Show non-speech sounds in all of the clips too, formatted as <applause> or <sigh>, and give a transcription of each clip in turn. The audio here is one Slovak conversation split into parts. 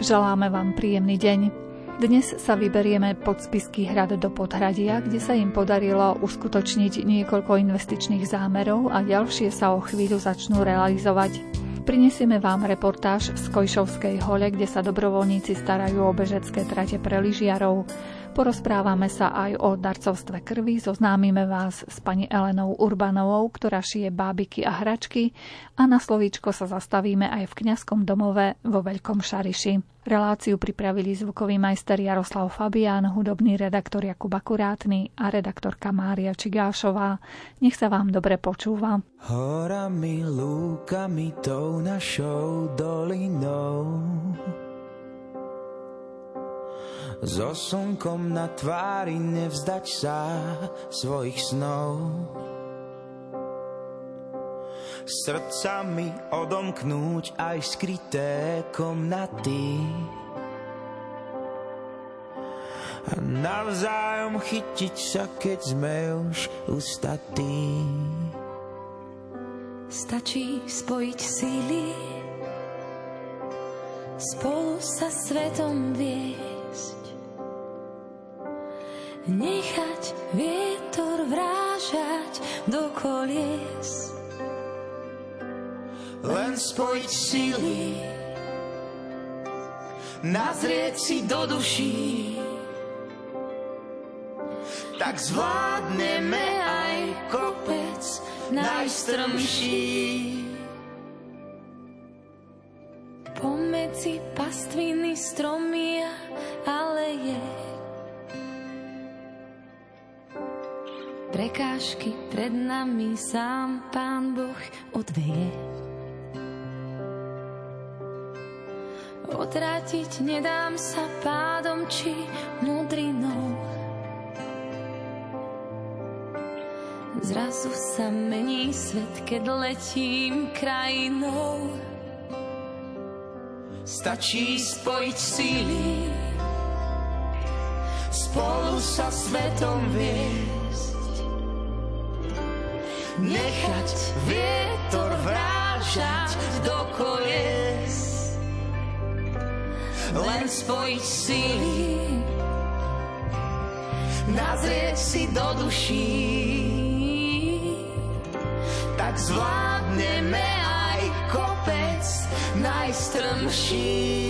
Želáme vám príjemný deň. Dnes sa vyberieme pod Spisky hrad do Podhradia, kde sa im podarilo uskutočniť niekoľko investičných zámerov a ďalšie sa o chvíľu začnú realizovať. Prinesieme vám reportáž z Kojšovskej hole, kde sa dobrovoľníci starajú o bežecké trate pre lyžiarov. Porozprávame sa aj o darcovstve krvi, zoznámime vás s pani Elenou Urbanovou, ktorá šije bábiky a hračky a na slovíčko sa zastavíme aj v kňazskom domove vo Veľkom Šariši. Reláciu pripravili zvukový majster Jaroslav Fabián, hudobný redaktor Jakub Akurátny a redaktorka Mária Čigášová. Nech sa vám dobre počúva. Horami, lúkami, tou našou dolinou so slnkom na tvári nevzdať sa svojich snov. Srdca mi odomknúť aj skryté komnaty a navzájom chytiť sa, keď sme už ustatí. Stačí spojiť síly, spolu sa svetom viesť nechať vietor vrážať do kolies. Len spojiť síly, nazrieť si do duší, tak zvládneme aj kopec najstrmší. Pomedzi pastviny stromy Prekážky pred nami sám Pán Boh odveje. Otrátiť nedám sa pádom či mudrinou. Zrazu sa mení svet, keď letím krajinou. Stačí spojiť síly, spolu sa svetom viesť nechať vietor vrážať do kolies. Len spojiť síly, nazrieť si do duší, tak zvládneme aj kopec najstrmší.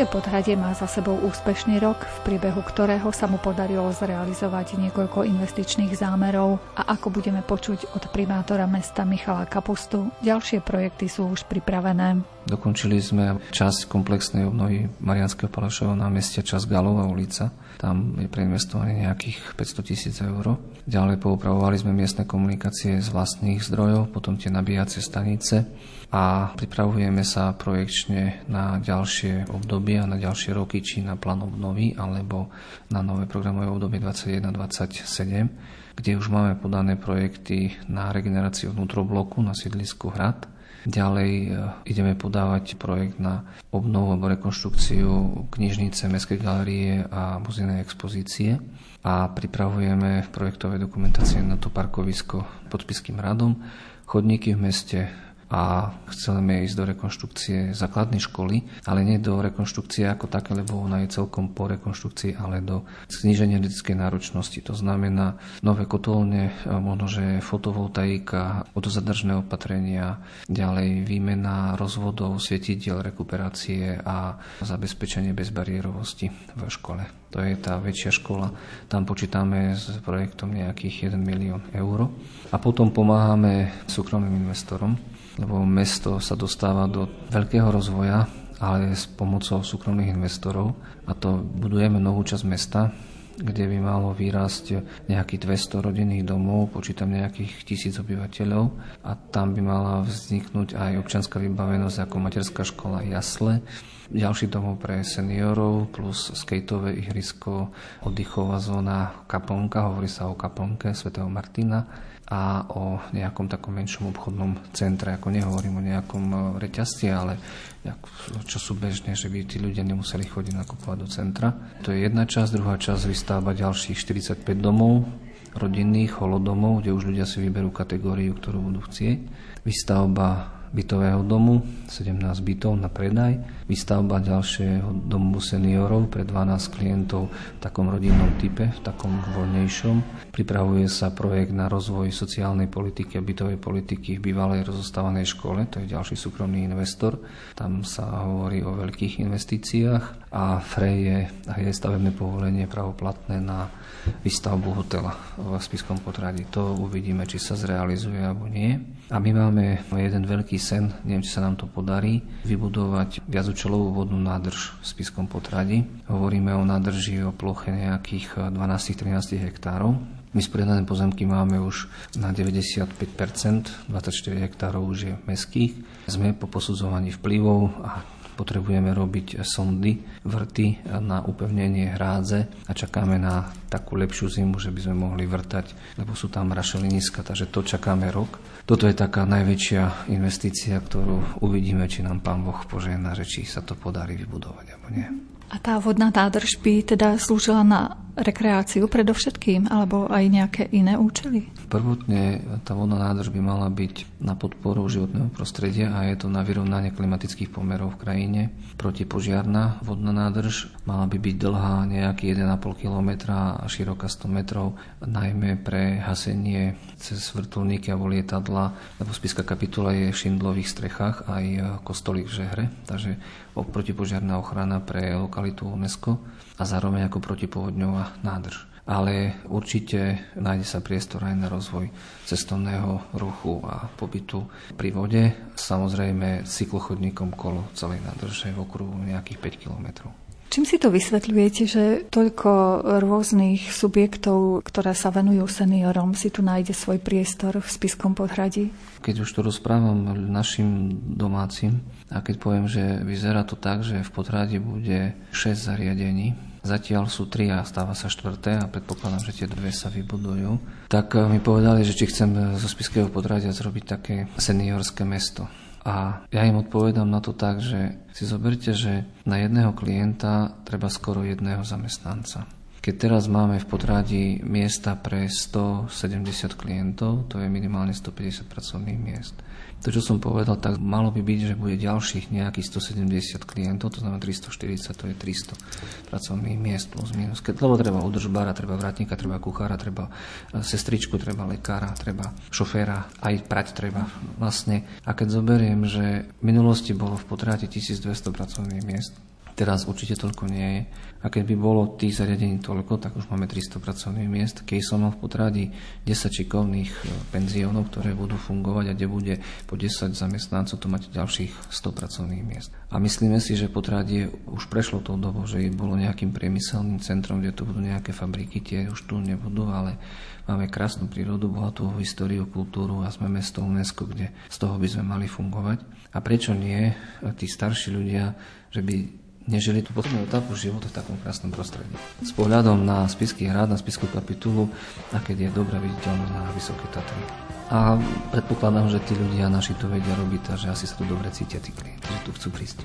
Spišské podhradie má za sebou úspešný rok, v priebehu ktorého sa mu podarilo zrealizovať niekoľko investičných zámerov a ako budeme počuť od primátora mesta Michala Kapustu, ďalšie projekty sú už pripravené. Dokončili sme časť komplexnej obnovy Marianského Palašového námestia, časť Galová ulica. Tam je preinvestované nejakých 500 tisíc eur. Ďalej poupravovali sme miestne komunikácie z vlastných zdrojov, potom tie nabíjacie stanice a pripravujeme sa projekčne na ďalšie obdobie a na ďalšie roky, či na plán obnovy alebo na nové programové obdobie 21-27, kde už máme podané projekty na regeneráciu vnútrobloku na sídlisku Hrad. Ďalej e, ideme podávať projekt na obnovu alebo rekonštrukciu knižnice, Mestskej galerie a muzejnej expozície a pripravujeme v projektovej dokumentácii na to parkovisko pod Spiským radom, chodníky v meste, a chceme ísť do rekonštrukcie základnej školy, ale nie do rekonštrukcie ako také, lebo ona je celkom po rekonštrukcii, ale do zníženia energetickej náročnosti. To znamená nové kotolne, možno, že fotovoltaika, odozadržné opatrenia, ďalej výmena rozvodov, svietidiel, rekuperácie a zabezpečenie bezbariérovosti v škole. To je tá väčšia škola. Tam počítame s projektom nejakých 1 milión eur. A potom pomáhame súkromným investorom, lebo mesto sa dostáva do veľkého rozvoja, ale s pomocou súkromných investorov. A to budujeme novú časť mesta, kde by malo vyrásť nejakých 200 rodinných domov, počítam nejakých tisíc obyvateľov. A tam by mala vzniknúť aj občanská vybavenosť ako materská škola jasle, ďalší domov pre seniorov plus skateové ihrisko, oddychová zóna kaplnka, hovorí sa o kaplnke svätého Martina a o nejakom takom menšom obchodnom centre. Ako nehovorím o nejakom e, reťazci, ale čo sú bežne, že by tí ľudia nemuseli chodiť nakupovať do centra. To je jedna časť, druhá časť vystáva ďalších 45 domov, rodinných holodomov, kde už ľudia si vyberú kategóriu, ktorú budú chcieť. Výstavba bytového domu, 17 bytov na predaj, výstavba ďalšieho domu seniorov pre 12 klientov v takom rodinnom type, v takom voľnejšom. Pripravuje sa projekt na rozvoj sociálnej politiky a bytovej politiky v bývalej rozostávanej škole, to je ďalší súkromný investor. Tam sa hovorí o veľkých investíciách a FRE je stavebné povolenie pravoplatné na výstavbu hotela v Spiskom potradí. To uvidíme, či sa zrealizuje alebo nie. A my máme jeden veľký sen, neviem, či sa nám to podarí, vybudovať viacúčelovú vodnú nádrž v Spiskom potradí. Hovoríme o nádrži o ploche nejakých 12-13 hektárov. My spredané pozemky máme už na 95%, 24 hektárov už je mestských. Sme po posudzovaní vplyvov a potrebujeme robiť sondy, vrty na upevnenie hrádze a čakáme na takú lepšiu zimu, že by sme mohli vrtať, lebo sú tam rašeliniska, takže to čakáme rok. Toto je taká najväčšia investícia, ktorú uvidíme, či nám pán Boh požehná, že či sa to podarí vybudovať alebo nie. A tá vodná nádrž by teda slúžila na rekreáciu predovšetkým, alebo aj nejaké iné účely? Prvotne tá vodná nádrž by mala byť na podporu životného prostredia a je to na vyrovnanie klimatických pomerov v krajine. Protipožiarná vodná nádrž mala by byť dlhá nejaký 1,5 km a široká 100 metrov, najmä pre hasenie cez vrtulníky alebo lietadla, lebo spiska kapitula je v šindlových strechách aj kostolík v Žehre, takže protipožiarná ochrana pre lokalitu UNESCO a zároveň ako protipovodňová nádrž. Ale určite nájde sa priestor aj na rozvoj cestovného ruchu a pobytu pri vode. Samozrejme cyklochodníkom kolo celej nádrže v okruhu nejakých 5 kilometrov. Čím si to vysvetľujete, že toľko rôznych subjektov, ktoré sa venujú seniorom, si tu nájde svoj priestor v Spiskom podhradí? Keď už to rozprávam našim domácim a keď poviem, že vyzerá to tak, že v podhradí bude 6 zariadení, Zatiaľ sú tri a stáva sa štvrté a predpokladám, že tie dve sa vybudujú. Tak mi povedali, že či chcem zo Spiského podradia zrobiť také seniorské mesto. A ja im odpovedám na to tak, že si zoberte, že na jedného klienta treba skoro jedného zamestnanca. Keď teraz máme v podradí miesta pre 170 klientov, to je minimálne 150 pracovných miest. To, čo som povedal, tak malo by byť, že bude ďalších nejakých 170 klientov, to znamená 340, to je 300 pracovných miest plus minus. Keď, lebo treba udržbára, treba vratníka, treba kuchára, treba e, sestričku, treba lekára, treba šoféra, aj prať treba vlastne. A keď zoberiem, že v minulosti bolo v potráte 1200 pracovných miest, Teraz určite toľko nie je. A keď by bolo tých zariadení toľko, tak už máme 300 pracovných miest. Keď som mal v Potradi 10 šikovných e, penziónov, ktoré budú fungovať a kde bude po 10 zamestnancov, to máte ďalších 100 pracovných miest. A myslíme si, že Potradie už prešlo tou dobou, že bolo nejakým priemyselným centrom, kde tu budú nejaké fabriky, tie už tu nebudú, ale máme krásnu prírodu, bohatú históriu, kultúru a sme mesto UNESCO, kde z toho by sme mali fungovať. A prečo nie tí starší ľudia, že by nežili tú poslednú etapu života v takom krásnom prostredí. S pohľadom na Spisky hrad, na Spiskú kapitulu a keď je dobre viditeľnosť na Vysoké Tatry. A predpokladám, že tí ľudia naši to vedia robiť a že asi sa tu dobre cítia tí klienti, že tu chcú prísť.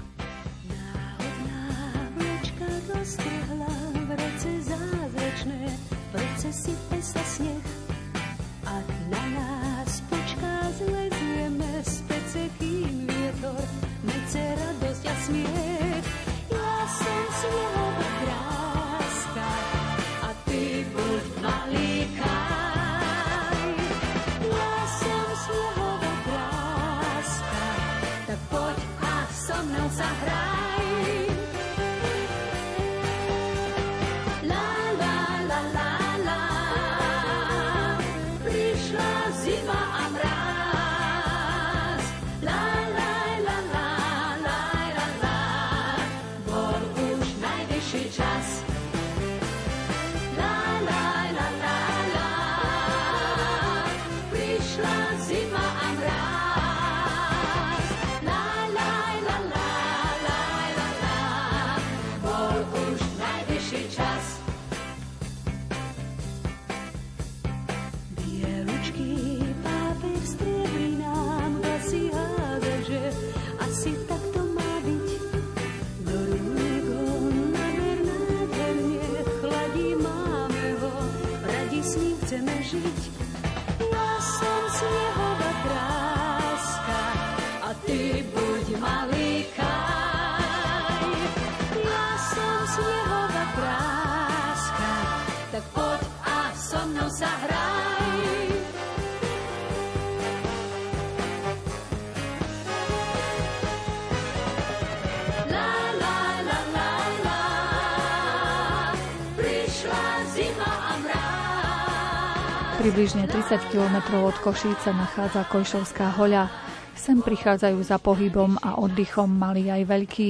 Približne 30 km od Košíce nachádza Kojšovská hoľa. Sem prichádzajú za pohybom a oddychom malí aj veľkí.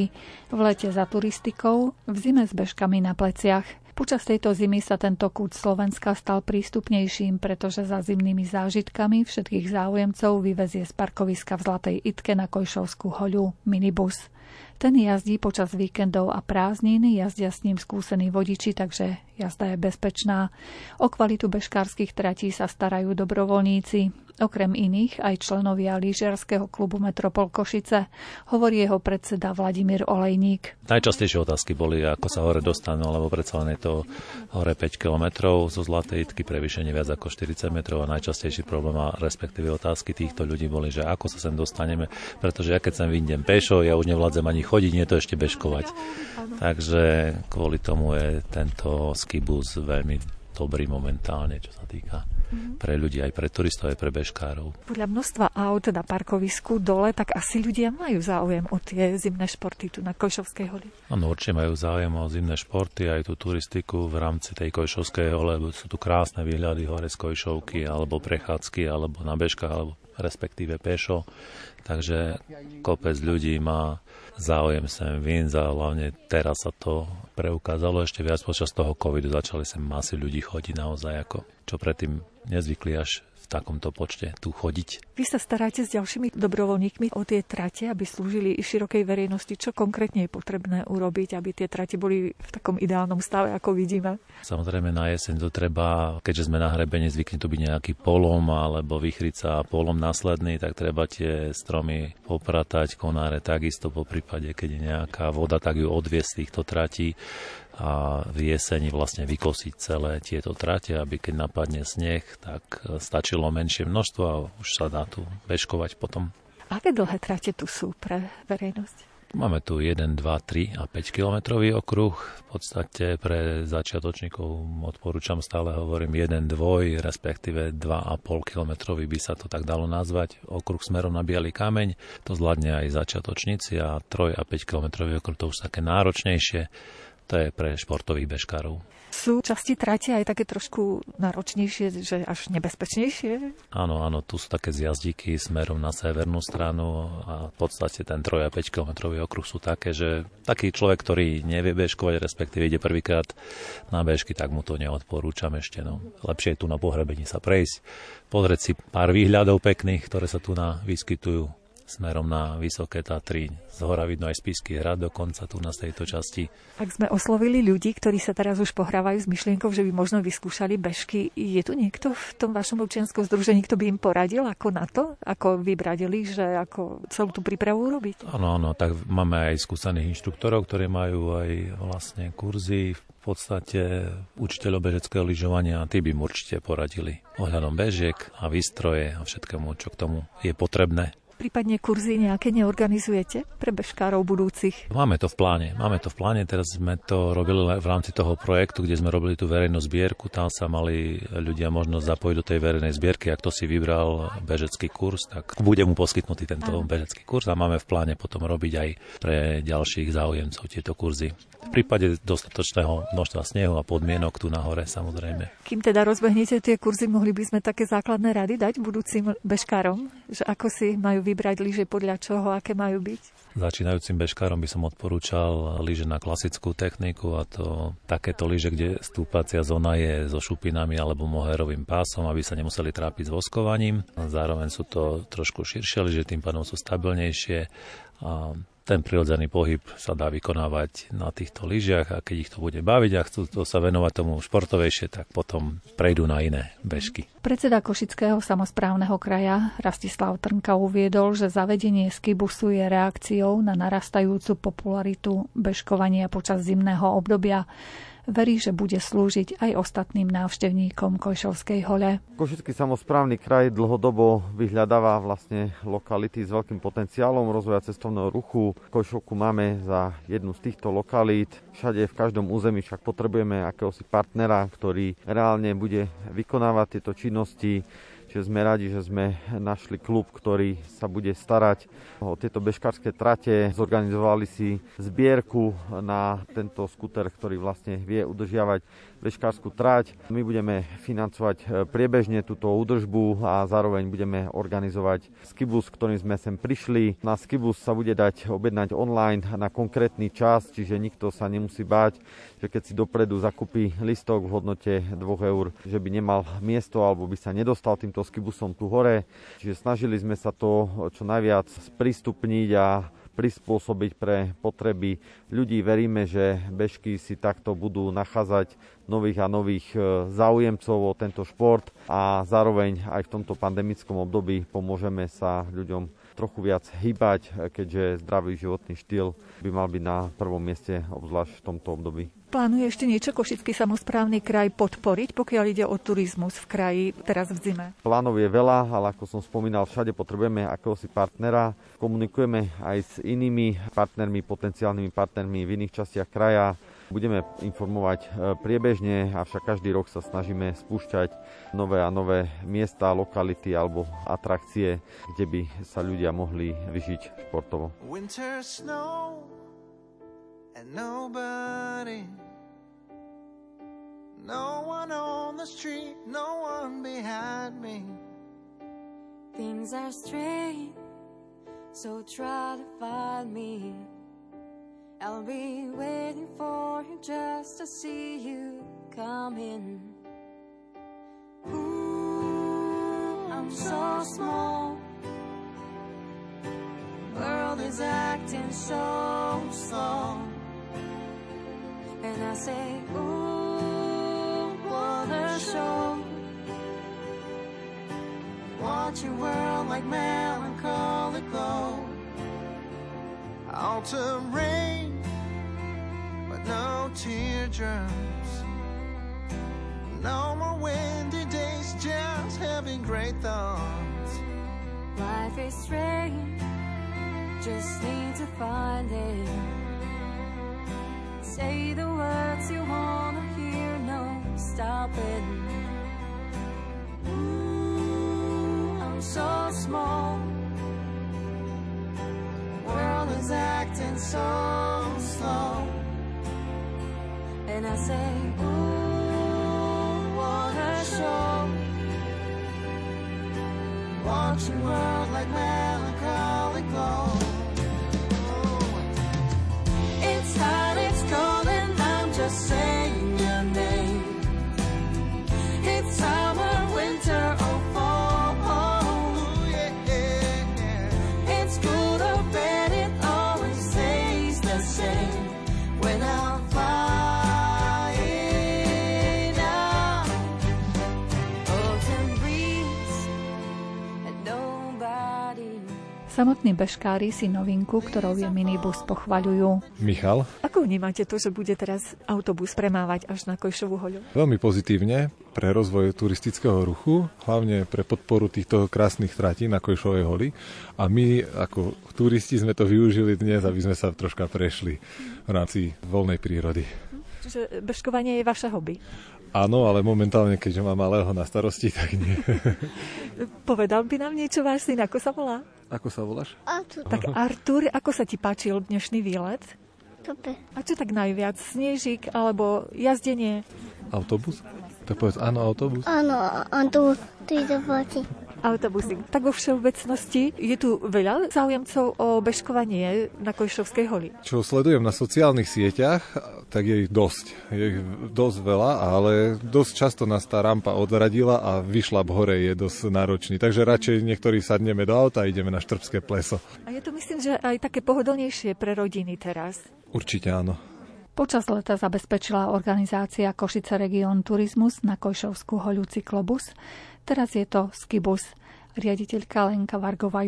V lete za turistikou, v zime s bežkami na pleciach. Počas tejto zimy sa tento kút Slovenska stal prístupnejším, pretože za zimnými zážitkami všetkých záujemcov vyvezie z parkoviska v Zlatej Itke na Kojšovskú hoľu minibus. Ten jazdí počas víkendov a prázdnin, jazdia s ním skúsení vodiči, takže jazda je bezpečná. O kvalitu bežkárskych tratí sa starajú dobrovoľníci. Okrem iných aj členovia lyžiarského klubu Metropol Košice, hovorí jeho predseda Vladimír Olejník. Najčastejšie otázky boli, ako sa hore dostanú, lebo predsa len je to hore 5 km zo Zlatej Itky, prevýšenie viac ako 40 metrov a najčastejší problém a respektíve otázky týchto ľudí boli, že ako sa sem dostaneme, pretože ja keď sem vyjdem pešo, ja už nevládzem ani chodiť, nie to ešte bežkovať. Takže kvôli tomu je tento skibus veľmi dobrý momentálne, čo sa týka mm-hmm. pre ľudí, aj pre turistov, aj pre bežkárov. Podľa množstva aut na parkovisku dole, tak asi ľudia majú záujem o tie zimné športy tu na Košovskej holi. Áno, určite majú záujem o zimné športy, aj tú turistiku v rámci tej Košovskej hole. Sú tu krásne výhľady hore z Košovky, alebo prechádzky, alebo na bežkách, alebo respektíve pešo. Takže kopec ľudí má záujem sem vín a hlavne teraz sa to preukázalo ešte viac počas toho covidu. Začali sem masy ľudí chodiť naozaj ako, čo predtým nezvykli až v takomto počte tu chodiť. Vy sa staráte s ďalšími dobrovoľníkmi o tie trate, aby slúžili širokej verejnosti. Čo konkrétne je potrebné urobiť, aby tie trate boli v takom ideálnom stave, ako vidíme? Samozrejme na jeseň to treba, keďže sme na hrebene, zvykne tu byť nejaký polom alebo vychrica a polom následný, tak treba tie stromy popratať, konáre takisto po prípade, keď je nejaká voda, tak ju odviesť z týchto tratí a v jeseni vlastne vykosiť celé tieto trate, aby keď napadne sneh, tak stačilo menšie množstvo a už sa dá tu bežkovať potom. Aké dlhé trate tu sú pre verejnosť? Máme tu 1, 2, 3 a 5 kilometrový okruh. V podstate pre začiatočníkov odporúčam stále hovorím 1, 2, respektíve 2,5 kilometrový by sa to tak dalo nazvať. Okruh smerom na Bielý kameň, to zvládne aj začiatočníci a 3 a 5 kilometrový okruh to už také náročnejšie to je pre športových bežkárov. Sú časti trate aj také trošku náročnejšie, že až nebezpečnejšie? Áno, áno, tu sú také zjazdíky smerom na severnú stranu a v podstate ten 3 a 5 km okruh sú také, že taký človek, ktorý nevie bežkovať, respektíve ide prvýkrát na bežky, tak mu to neodporúčam ešte. No. Lepšie je tu na pohrebení sa prejsť, pozrieť si pár výhľadov pekných, ktoré sa tu na vyskytujú smerom na Vysoké Tatry. Z hora vidno aj Spisky hrad dokonca tu na tejto časti. Ak sme oslovili ľudí, ktorí sa teraz už pohrávajú s myšlienkou, že by možno vyskúšali bežky, je tu niekto v tom vašom občianskom združení, kto by im poradil ako na to? Ako vybradili, že ako celú tú prípravu urobiť? Áno, áno, tak máme aj skúsených inštruktorov, ktorí majú aj vlastne kurzy v podstate učiteľov bežeckého lyžovania a tí by mu určite poradili ohľadom bežiek a výstroje a všetkému, čo k tomu je potrebné. Prípadne kurzy nejaké neorganizujete pre bežkárov budúcich? Máme to v pláne. Máme to v pláne. Teraz sme to robili v rámci toho projektu, kde sme robili tú verejnú zbierku. Tam sa mali ľudia možnosť zapojiť do tej verejnej zbierky. Ak to si vybral bežecký kurz, tak bude mu poskytnutý tento Aj. bežecký kurz a máme v pláne potom robiť aj pre ďalších záujemcov tieto kurzy. V prípade dostatočného množstva snehu a podmienok tu na hore samozrejme. Kým teda rozbehnete tie kurzy, mohli by sme také základné rady dať budúcim bežkárom, že ako si majú vybrať lyže podľa čoho, aké majú byť? Začínajúcim bežkárom by som odporúčal lyže na klasickú techniku a to takéto lyže, kde stúpacia zóna je so šupinami alebo moherovým pásom, aby sa nemuseli trápiť s voskovaním. Zároveň sú to trošku širšie lyže, tým pádom sú stabilnejšie a ten prirodzený pohyb sa dá vykonávať na týchto lyžiach a keď ich to bude baviť a chcú to sa venovať tomu športovejšie, tak potom prejdú na iné bežky. Predseda Košického samozprávneho kraja Rastislav Trnka uviedol, že zavedenie skibusu je reakciou na narastajúcu popularitu bežkovania počas zimného obdobia. Verí, že bude slúžiť aj ostatným návštevníkom Košovskej hole. Košický samozprávny kraj dlhodobo vyhľadáva vlastne lokality s veľkým potenciálom rozvoja cestovného ruchu. Košovku máme za jednu z týchto lokalít. Všade v každom území však potrebujeme akéhosi partnera, ktorý reálne bude vykonávať tieto činnosti Sme radi, že sme našli klub, ktorý sa bude starať o tieto bežkárske trate. Zorganizovali si zbierku na tento skuter, ktorý vlastne vie udržiavať bežkárskú trať. My budeme financovať e, priebežne túto údržbu a zároveň budeme organizovať skibus, ktorým sme sem prišli. Na skibus sa bude dať objednať online na konkrétny čas, čiže nikto sa nemusí báť, že keď si dopredu zakúpi listok v hodnote 2 eur, že by nemal miesto alebo by sa nedostal týmto skibusom tu hore. Čiže snažili sme sa to čo najviac sprístupniť a prispôsobiť pre potreby ľudí. Veríme, že bežky si takto budú nachádzať nových a nových e, záujemcov o tento šport a zároveň aj v tomto pandemickom období pomôžeme sa ľuďom trochu viac hýbať, keďže zdravý životný štýl by mal byť na prvom mieste, obzvlášť v tomto období. Plánuje ešte niečo Košický samozprávny kraj podporiť, pokiaľ ide o turizmus v kraji teraz v zime? Plánov je veľa, ale ako som spomínal, všade potrebujeme akéhosi partnera. Komunikujeme aj s inými partnermi, potenciálnymi partnermi v iných častiach kraja. Budeme informovať e, priebežne, avšak každý rok sa snažíme spúšťať nové a nové miesta, lokality alebo atrakcie, kde by sa ľudia mohli vyžiť športovo. Winter snow and nobody No one on the street, no one behind me Things are strange, so try to find me I'll be waiting for you just to see you come in. Ooh, I'm so small. World is acting so slow. And I say, ooh, what a show. Watch your world like melancholy glow. Autumn rain no teardrops. No more windy days, just having great thoughts. Life is strange, just need to find it. Say the words you wanna hear, no stopping. Ooh, I'm so small. World is acting so slow. And I say, ooh, what a show. Watching world like melancholy glow. Samotní bežkári si novinku, ktorou je minibus, pochvaľujú. Michal. Ako vnímate to, že bude teraz autobus premávať až na Kojšovú hoľu? Veľmi pozitívne pre rozvoj turistického ruchu, hlavne pre podporu týchto krásnych tratí na Kojšovej holi. A my ako turisti sme to využili dnes, aby sme sa troška prešli v rámci voľnej prírody. Čiže bežkovanie je vaše hobby. Áno, ale momentálne, keďže mám malého na starosti, tak nie. Povedal by nám niečo váš syn, ako sa volá? Ako sa voláš? Tak Artur, ako sa ti páčil dnešný výlet? Super. A čo tak najviac? Snežík alebo jazdenie? Autobus? Tak povedz, áno, autobus. Áno, tu ide páči. Autobusy. Tak vo všeobecnosti je tu veľa záujemcov o bežkovanie na Kojšovskej holi. Čo sledujem na sociálnych sieťach, tak je ich dosť. Je ich dosť veľa, ale dosť často nás tá rampa odradila a vyšla v hore je dosť náročný. Takže radšej niektorí sadneme do auta a ideme na Štrbské pleso. A je to myslím, že aj také pohodlnejšie pre rodiny teraz. Určite áno. Počas leta zabezpečila organizácia Košice Region Turizmus na Kojšovskú hoľu cyklobus. Teraz je to skibus. Riaditeľka Lenka Vargová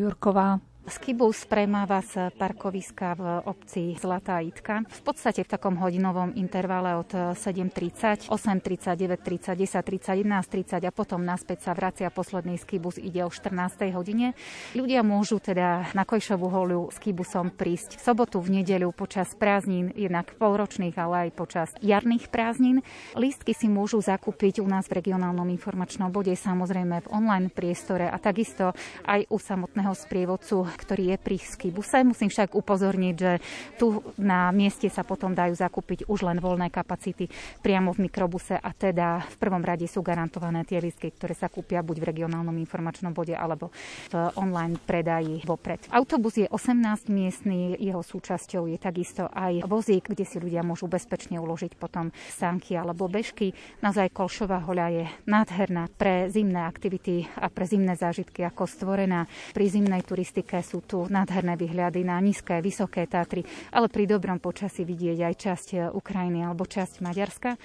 Jurková. Skibus premáva z parkoviska v obci Zlatá Itka. V podstate v takom hodinovom intervale od 7.30, 8.30, 9.30, 10.30, 11.30 a potom naspäť sa vracia posledný skibus, ide o 14. hodine. Ľudia môžu teda na Kojšovú holu skibusom prísť v sobotu, v nedeľu počas prázdnin, jednak polročných, ale aj počas jarných prázdnin. Lístky si môžu zakúpiť u nás v regionálnom informačnom bode, samozrejme v online priestore a takisto aj u samotného sprievodcu ktorý je pri skibuse. Musím však upozorniť, že tu na mieste sa potom dajú zakúpiť už len voľné kapacity priamo v mikrobuse a teda v prvom rade sú garantované tie lístky, ktoré sa kúpia buď v regionálnom informačnom bode alebo v online predaji vopred. Autobus je 18 miestný, jeho súčasťou je takisto aj vozík, kde si ľudia môžu bezpečne uložiť potom sánky alebo bežky. Naozaj Kolšová hoľa je nádherná pre zimné aktivity a pre zimné zážitky ako stvorená. Pri zimnej turistike sú tu nádherné výhľady na nízke, vysoké Tatry, ale pri dobrom počasí vidieť aj časť e, Ukrajiny alebo časť Maďarska.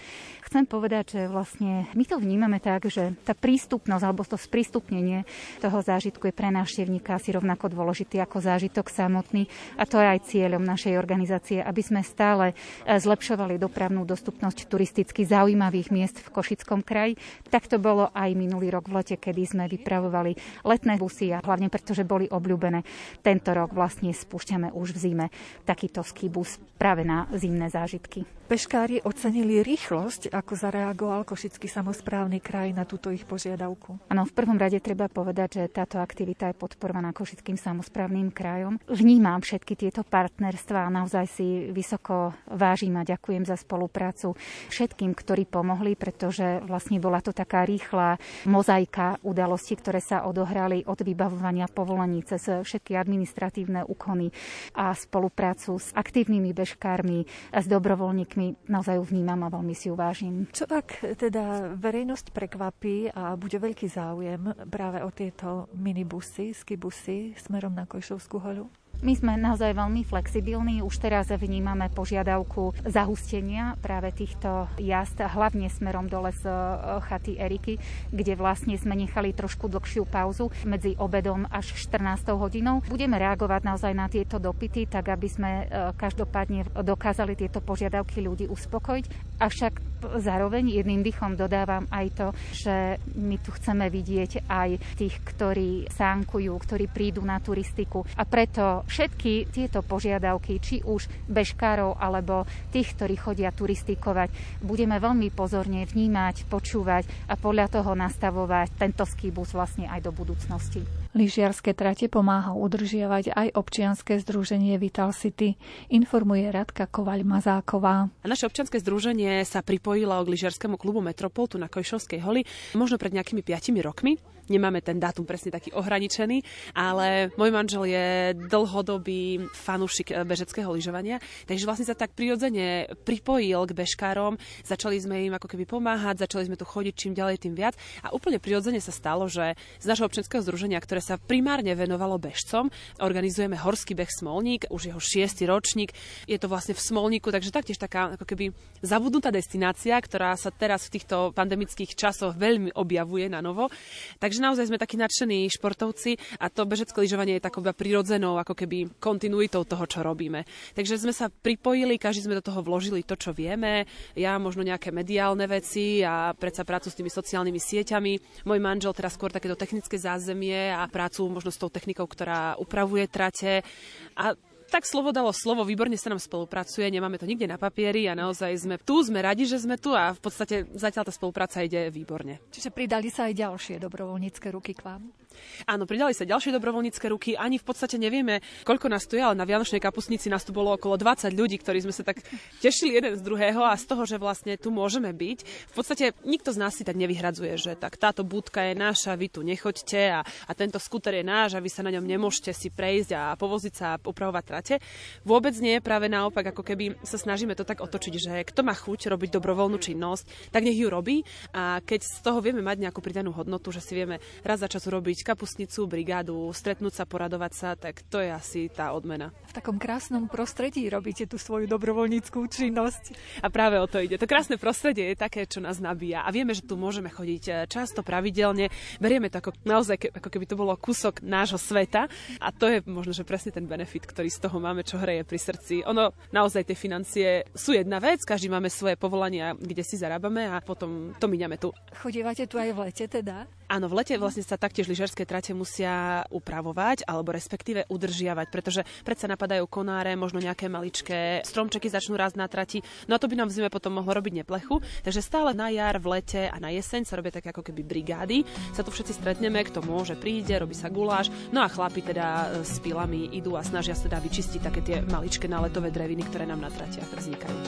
Chcem povedať, že vlastne my to vnímame tak, že tá prístupnosť alebo to sprístupnenie toho zážitku je pre návštevníka asi rovnako dôležitý ako zážitok samotný a to je aj cieľom našej organizácie, aby sme stále e, zlepšovali dopravnú dostupnosť turisticky zaujímavých miest v Košickom kraji. Tak to bolo aj minulý rok v lete, kedy sme vypravovali letné busy a hlavne preto, že boli obľúbené tento rok vlastne spúšťame už v zime takýto skibus práve na zimné zážitky. Peškári ocenili rýchlosť, ako zareagoval Košický samozprávny kraj na túto ich požiadavku. Áno, v prvom rade treba povedať, že táto aktivita je podporovaná Košickým samozprávnym krajom. Vnímam všetky tieto partnerstva a naozaj si vysoko vážim a ďakujem za spoluprácu všetkým, ktorí pomohli, pretože vlastne bola to taká rýchla mozaika udalostí, ktoré sa odohrali od vybavovania povolení cez všetky administratívne úkony a spoluprácu s aktívnymi bežkármi, s dobrovoľníkmi veľmi naozaj ju vnímam a veľmi si ju vážim. Čo ak teda verejnosť prekvapí a bude veľký záujem práve o tieto minibusy, skibusy smerom na Kojšovskú holu? My sme naozaj veľmi flexibilní. Už teraz vnímame požiadavku zahustenia práve týchto jazd, hlavne smerom dole z e, chaty Eriky, kde vlastne sme nechali trošku dlhšiu pauzu medzi obedom až 14 hodinou. Budeme reagovať naozaj na tieto dopity, tak aby sme e, každopádne dokázali tieto požiadavky ľudí uspokojiť. Avšak zároveň jedným dýchom dodávam aj to, že my tu chceme vidieť aj tých, ktorí sánkujú, ktorí prídu na turistiku a preto všetky tieto požiadavky, či už bežkárov alebo tých, ktorí chodia turistikovať, budeme veľmi pozorne vnímať, počúvať a podľa toho nastavovať tento skýbus vlastne aj do budúcnosti. Lyžiarske trate pomáha udržiavať aj občianske združenie Vital City, informuje Radka Kovaľ-Mazáková. A naše občianske združenie sa pripojilo k lyžiarskému klubu Metropol tu na Kojšovskej holi možno pred nejakými 5 rokmi nemáme ten dátum presne taký ohraničený, ale môj manžel je dlhodobý fanúšik eh, bežeckého lyžovania, takže vlastne sa tak prirodzene pripojil k bežkárom, začali sme im ako keby pomáhať, začali sme tu chodiť čím ďalej, tým viac. A úplne prirodzene sa stalo, že z našho občianského združenia, ktoré sa primárne venovalo bežcom, organizujeme Horský beh Smolník, už jeho šiestý ročník, je to vlastne v Smolníku, takže taktiež taká ako keby zabudnutá destinácia, ktorá sa teraz v týchto pandemických časoch veľmi objavuje na novo. Tak Takže naozaj sme takí nadšení športovci a to bežecké lyžovanie je takou prirodzenou ako keby kontinuitou toho, čo robíme. Takže sme sa pripojili, každý sme do toho vložili to, čo vieme. Ja možno nejaké mediálne veci a predsa prácu s tými sociálnymi sieťami. Môj manžel teraz skôr takéto technické zázemie a prácu možno s tou technikou, ktorá upravuje trate. A tak slovo dalo slovo, výborne sa nám spolupracuje, nemáme to nikde na papieri a naozaj sme tu, sme radi, že sme tu a v podstate zatiaľ tá spolupráca ide výborne. Čiže pridali sa aj ďalšie dobrovoľnícke ruky k vám? Áno, pridali sa ďalšie dobrovoľnícke ruky, ani v podstate nevieme, koľko nás tu je, ale na Vianočnej kapusnici nás tu bolo okolo 20 ľudí, ktorí sme sa tak <laughs> tešili jeden z druhého a z toho, že vlastne tu môžeme byť. V podstate nikto z nás si tak nevyhradzuje, že tak táto budka je naša, vy tu nechoďte a, a tento skúter je náš a vy sa na ňom nemôžete si prejsť a povoziť sa a upravovať trate. Vôbec nie, práve naopak, ako keby sa snažíme to tak otočiť, že kto má chuť robiť dobrovoľnú činnosť, tak nech ju robí a keď z toho vieme mať nejakú pridanú hodnotu, že si vieme raz za čas urobiť kapusnicu, brigádu, stretnúť sa, poradovať sa, tak to je asi tá odmena. V takom krásnom prostredí robíte tú svoju dobrovoľníckú činnosť. A práve o to ide. To krásne prostredie je také, čo nás nabíja. A vieme, že tu môžeme chodiť eh, často, pravidelne. Berieme to ako naozaj, ako keby to bolo kúsok nášho sveta. A to je možno, že presne ten benefit, ktorý z toho máme, čo hreje pri srdci. Ono, naozaj tie financie sú jedna vec, každý máme svoje povolania, kde si zarábame a potom to míňame tu. Chodívate tu aj v lete teda? Áno, v lete vlastne sa taktiež lyžerské trate musia upravovať alebo respektíve udržiavať, pretože predsa napadajú konáre, možno nejaké maličké stromčeky začnú raz na trati. No a to by nám v zime potom mohlo robiť neplechu. Takže stále na jar, v lete a na jeseň sa robia také ako keby brigády. Sa tu všetci stretneme, kto môže, príde, robí sa guláš. No a chlapi teda e, s pilami idú a snažia sa teda vyčistiť také tie maličké náletové dreviny, ktoré nám na tratiach vznikajú.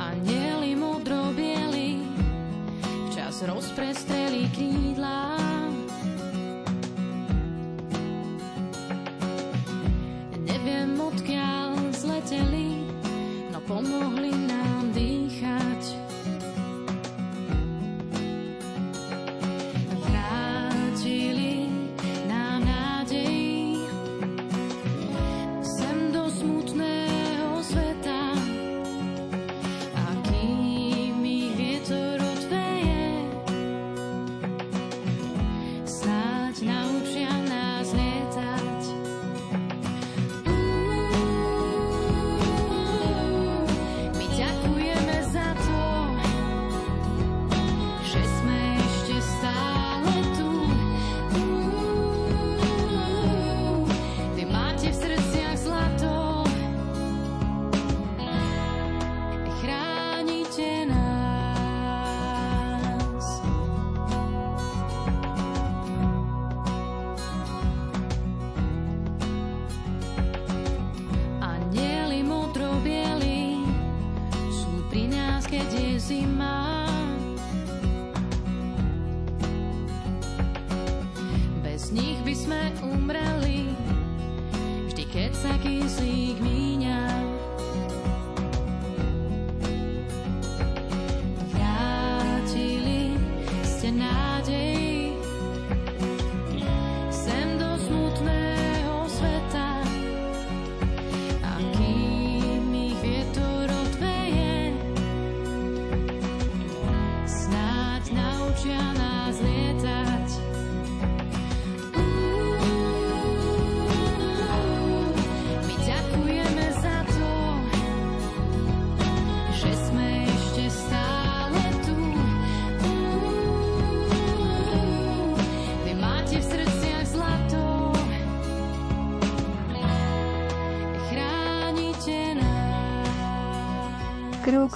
Anieli modro včas rozprestreli krídla. Odkiaľ zleteli, no pomohli nám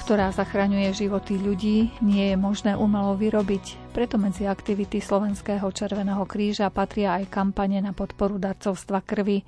ktorá zachraňuje životy ľudí, nie je možné umelo vyrobiť. Preto medzi aktivity Slovenského Červeného kríža patria aj kampane na podporu darcovstva krvi.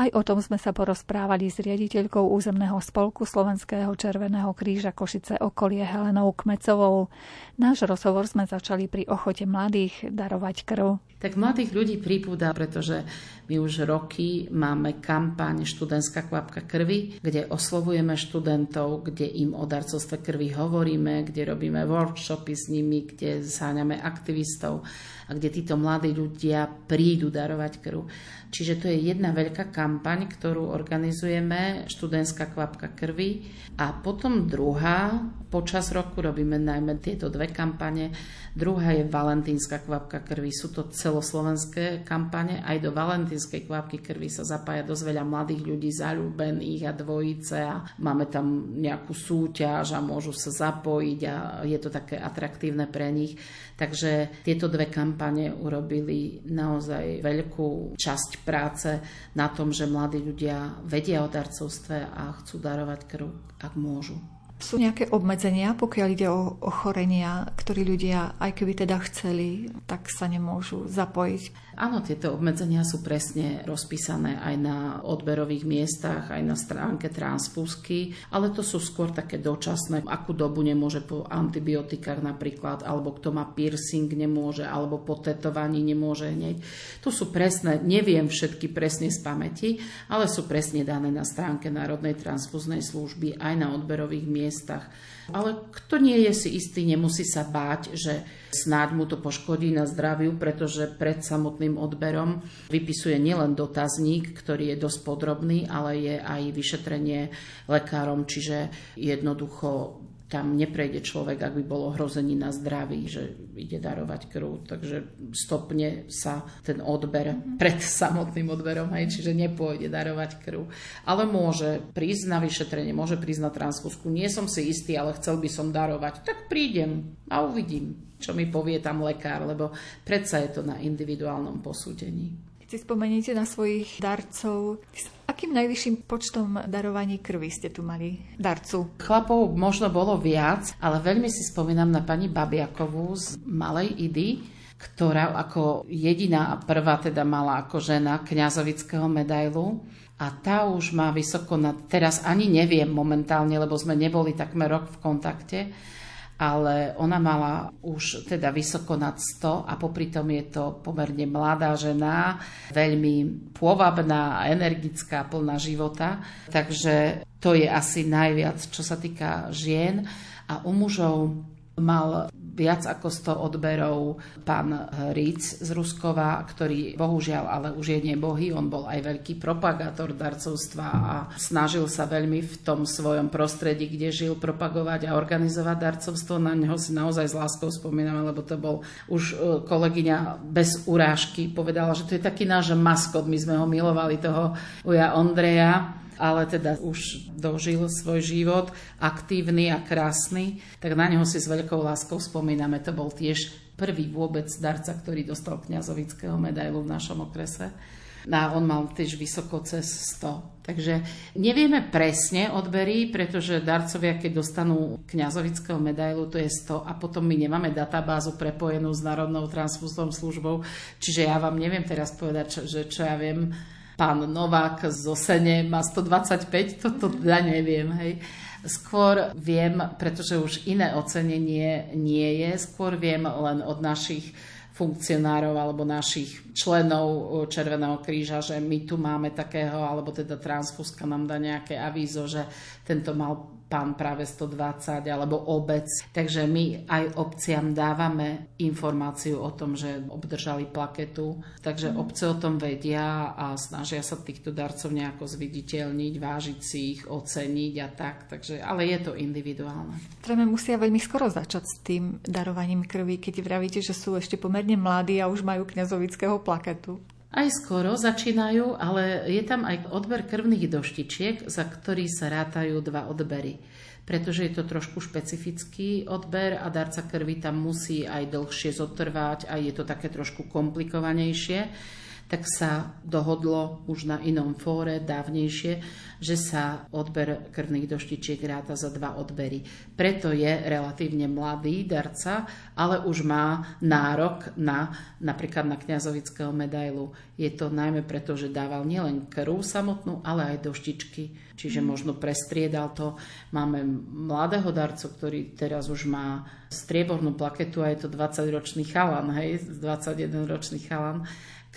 Aj o tom sme sa porozprávali s riaditeľkou územného spolku Slovenského Červeného kríža Košice okolie Helenou Kmecovou. Náš rozhovor sme začali pri ochote mladých darovať krv. Tak mladých ľudí pripúda, pretože my už roky máme kampaň Študentská kvapka krvi, kde oslovujeme študentov, kde im o darcovstve krvi hovoríme, kde robíme workshopy s nimi, kde záňame aktivistov a kde títo mladí ľudia prídu darovať krv. Čiže to je jedna veľká kampaň, ktorú organizujeme, študentská kvapka krvi. A potom druhá, počas roku robíme najmä tieto dve kampane. Druhá je Valentínska kvapka krvi. Sú to celoslovenské kampane. Aj do Valentínskej kvapky krvi sa zapája dosť veľa mladých ľudí, zalúbených a dvojice a máme tam nejakú súťaž a môžu sa zapojiť a je to také atraktívne pre nich. Takže tieto dve kampane urobili naozaj veľkú časť práce na tom, že mladí ľudia vedia o darcovstve a chcú darovať krv, ak môžu. Sú nejaké obmedzenia, pokiaľ ide o ochorenia, ktorí ľudia, aj keby teda chceli, tak sa nemôžu zapojiť? Áno, tieto obmedzenia sú presne rozpísané aj na odberových miestach, aj na stránke transpúsky, ale to sú skôr také dočasné, akú dobu nemôže po antibiotikách napríklad, alebo kto má piercing nemôže, alebo po tetovaní nemôže hneď. Tu sú presné, neviem všetky presne z pamäti, ale sú presne dané na stránke Národnej transfúznej služby aj na odberových miestach. Ale kto nie je si istý, nemusí sa báť, že snáď mu to poškodí na zdraviu, pretože pred samotným odberom. Vypisuje nielen dotazník, ktorý je dosť podrobný, ale je aj vyšetrenie lekárom, čiže jednoducho tam neprejde človek, ak by bolo hrození na zdraví, že ide darovať krv. Takže stopne sa ten odber pred samotným odberom, hej, čiže nepôjde darovať krv. Ale môže prísť na vyšetrenie, môže prísť na transfúzku. Nie som si istý, ale chcel by som darovať. Tak prídem a uvidím, čo mi povie tam lekár, lebo predsa je to na individuálnom posúdení. Si spomeniete na svojich darcov, Akým najvyšším počtom darovaní krvi ste tu mali darcu? Chlapov možno bolo viac, ale veľmi si spomínam na pani Babiakovú z Malej Idy, ktorá ako jediná a prvá teda mala ako žena kňazovického medailu. A tá už má vysoko na... Teraz ani neviem momentálne, lebo sme neboli takmer rok v kontakte, ale ona mala už teda vysoko nad 100 a popri tom je to pomerne mladá žena, veľmi pôvabná, energická, plná života. Takže to je asi najviac, čo sa týka žien. A u mužov mal viac ako 100 odberov pán Ríc z Ruskova, ktorý bohužiaľ ale už je nebohý. On bol aj veľký propagátor darcovstva a snažil sa veľmi v tom svojom prostredí, kde žil, propagovať a organizovať darcovstvo. Na neho si naozaj s láskou spomíname, lebo to bol už e, kolegyňa bez urážky. Povedala, že to je taký náš maskot. My sme ho milovali, toho uja Ondreja ale teda už dožil svoj život, aktívny a krásny, tak na neho si s veľkou láskou spomíname. To bol tiež prvý vôbec darca, ktorý dostal kňazovického medailu v našom okrese. A on mal tiež vysoko cez 100. Takže nevieme presne odbery, pretože darcovia, keď dostanú kňazovického medailu, to je 100 a potom my nemáme databázu prepojenú s Národnou transfúznou službou. Čiže ja vám neviem teraz povedať, že čo ja viem, pán Novák z Osene má 125, toto ja neviem, hej. Skôr viem, pretože už iné ocenenie nie je, skôr viem len od našich funkcionárov alebo našich členov Červeného kríža, že my tu máme takého, alebo teda transfúzka nám dá nejaké avízo, že tento mal pán práve 120 alebo obec. Takže my aj obciam dávame informáciu o tom, že obdržali plaketu. Takže mm. obce o tom vedia a snažia sa týchto darcov nejako zviditeľniť, vážiť si ich, oceniť a tak. Takže, ale je to individuálne. Zrejme musia veľmi skoro začať s tým darovaním krvi, keď vravíte, že sú ešte pomerne mladí a už majú kňazovického plaketu. Aj skoro začínajú, ale je tam aj odber krvných doštičiek, za ktorý sa rátajú dva odbery. Pretože je to trošku špecifický odber a darca krvi tam musí aj dlhšie zotrvať a je to také trošku komplikovanejšie tak sa dohodlo už na inom fóre dávnejšie, že sa odber krvných doštičiek ráta za dva odbery. Preto je relatívne mladý darca, ale už má nárok na napríklad na kňazovického medailu. Je to najmä preto, že dával nielen krv samotnú, ale aj doštičky. Čiže mm. možno prestriedal to. Máme mladého darcu, ktorý teraz už má striebornú plaketu a je to 20-ročný chalan, hej, 21-ročný chalan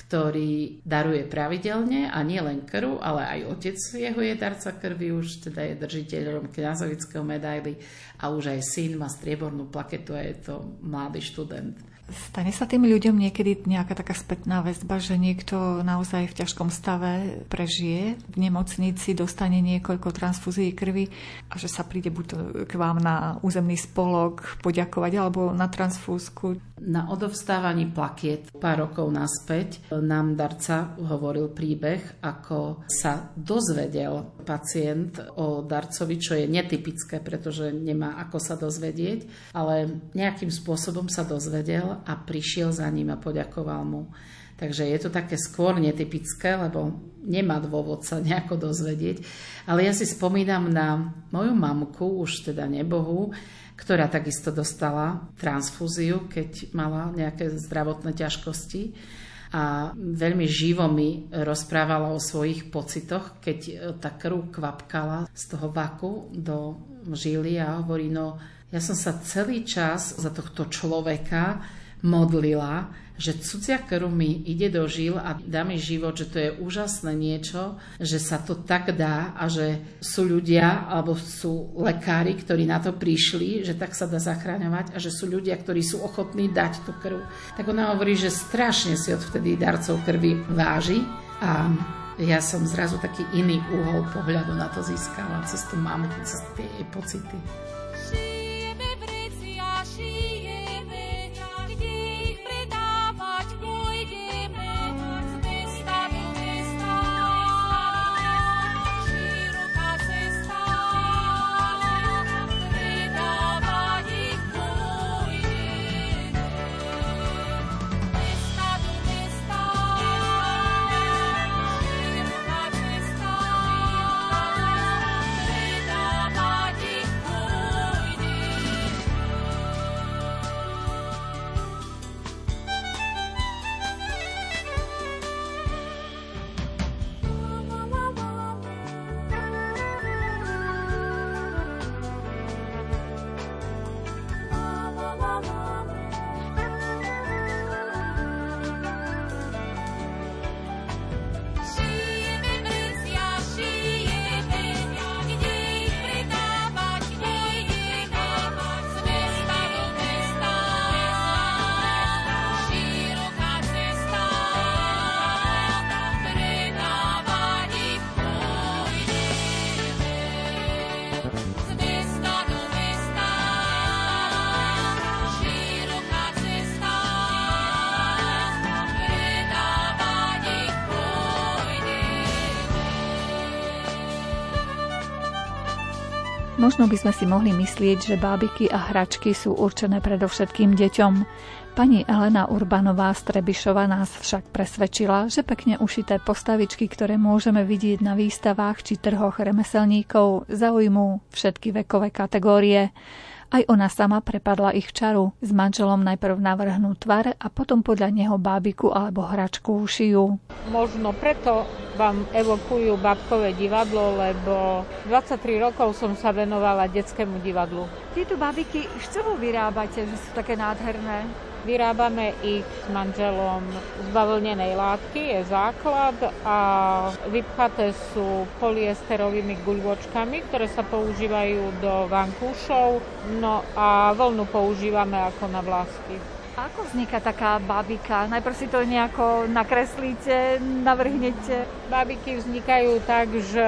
ktorý daruje pravidelne a nie len krv, ale aj otec jeho je darca krvi, už teda je držiteľom kňazovického medaily a už aj syn má striebornú plaketu a je to mladý študent. Stane sa tým ľuďom niekedy nejaká taká spätná väzba, že niekto naozaj v ťažkom stave prežije v nemocnici, dostane niekoľko transfúzií krvi a že sa príde buď k vám na územný spolok poďakovať alebo na transfúzku? Na odovstávaní plakiet pár rokov naspäť nám darca hovoril príbeh, ako sa dozvedel pacient o darcovi, čo je netypické, pretože nemá ako sa dozvedieť, ale nejakým spôsobom sa dozvedel a prišiel za ním a poďakoval mu. Takže je to také skôr netypické, lebo nemá dôvod sa nejako dozvedieť. Ale ja si spomínam na moju mamku, už teda nebohu, ktorá takisto dostala transfúziu, keď mala nejaké zdravotné ťažkosti a veľmi živo mi rozprávala o svojich pocitoch, keď tá krv kvapkala z toho vaku do žily a hovorí, no ja som sa celý čas za tohto človeka modlila, že cudzia krv mi ide do žil a dá mi život, že to je úžasné niečo, že sa to tak dá a že sú ľudia alebo sú lekári, ktorí na to prišli, že tak sa dá zachráňovať a že sú ľudia, ktorí sú ochotní dať tú krv. Tak ona hovorí, že strašne si odvtedy darcov krvi váži a ja som zrazu taký iný úhol pohľadu na to získala cez tú mamku, cez tie pocity. Možno by sme si mohli myslieť, že bábiky a hračky sú určené predovšetkým deťom. Pani Elena Urbanová Strebišova nás však presvedčila, že pekne ušité postavičky, ktoré môžeme vidieť na výstavách či trhoch remeselníkov, zaujmú všetky vekové kategórie. Aj ona sama prepadla ich čaru. S manželom najprv navrhnú tvar a potom podľa neho bábiku alebo hračku ušijú. Možno preto vám evokujú babkové divadlo, lebo 23 rokov som sa venovala detskému divadlu. Tieto bábiky z čoho vyrábate, že sú také nádherné? Vyrábame ich s manželom z bavlnenej látky, je základ a vypchaté sú polyesterovými guľvočkami, ktoré sa používajú do vankúšov, no a vlnu používame ako na vlásky. Ako vzniká taká bábika? Najprv si to nejako nakreslíte, navrhnete? Bábiky vznikajú tak, že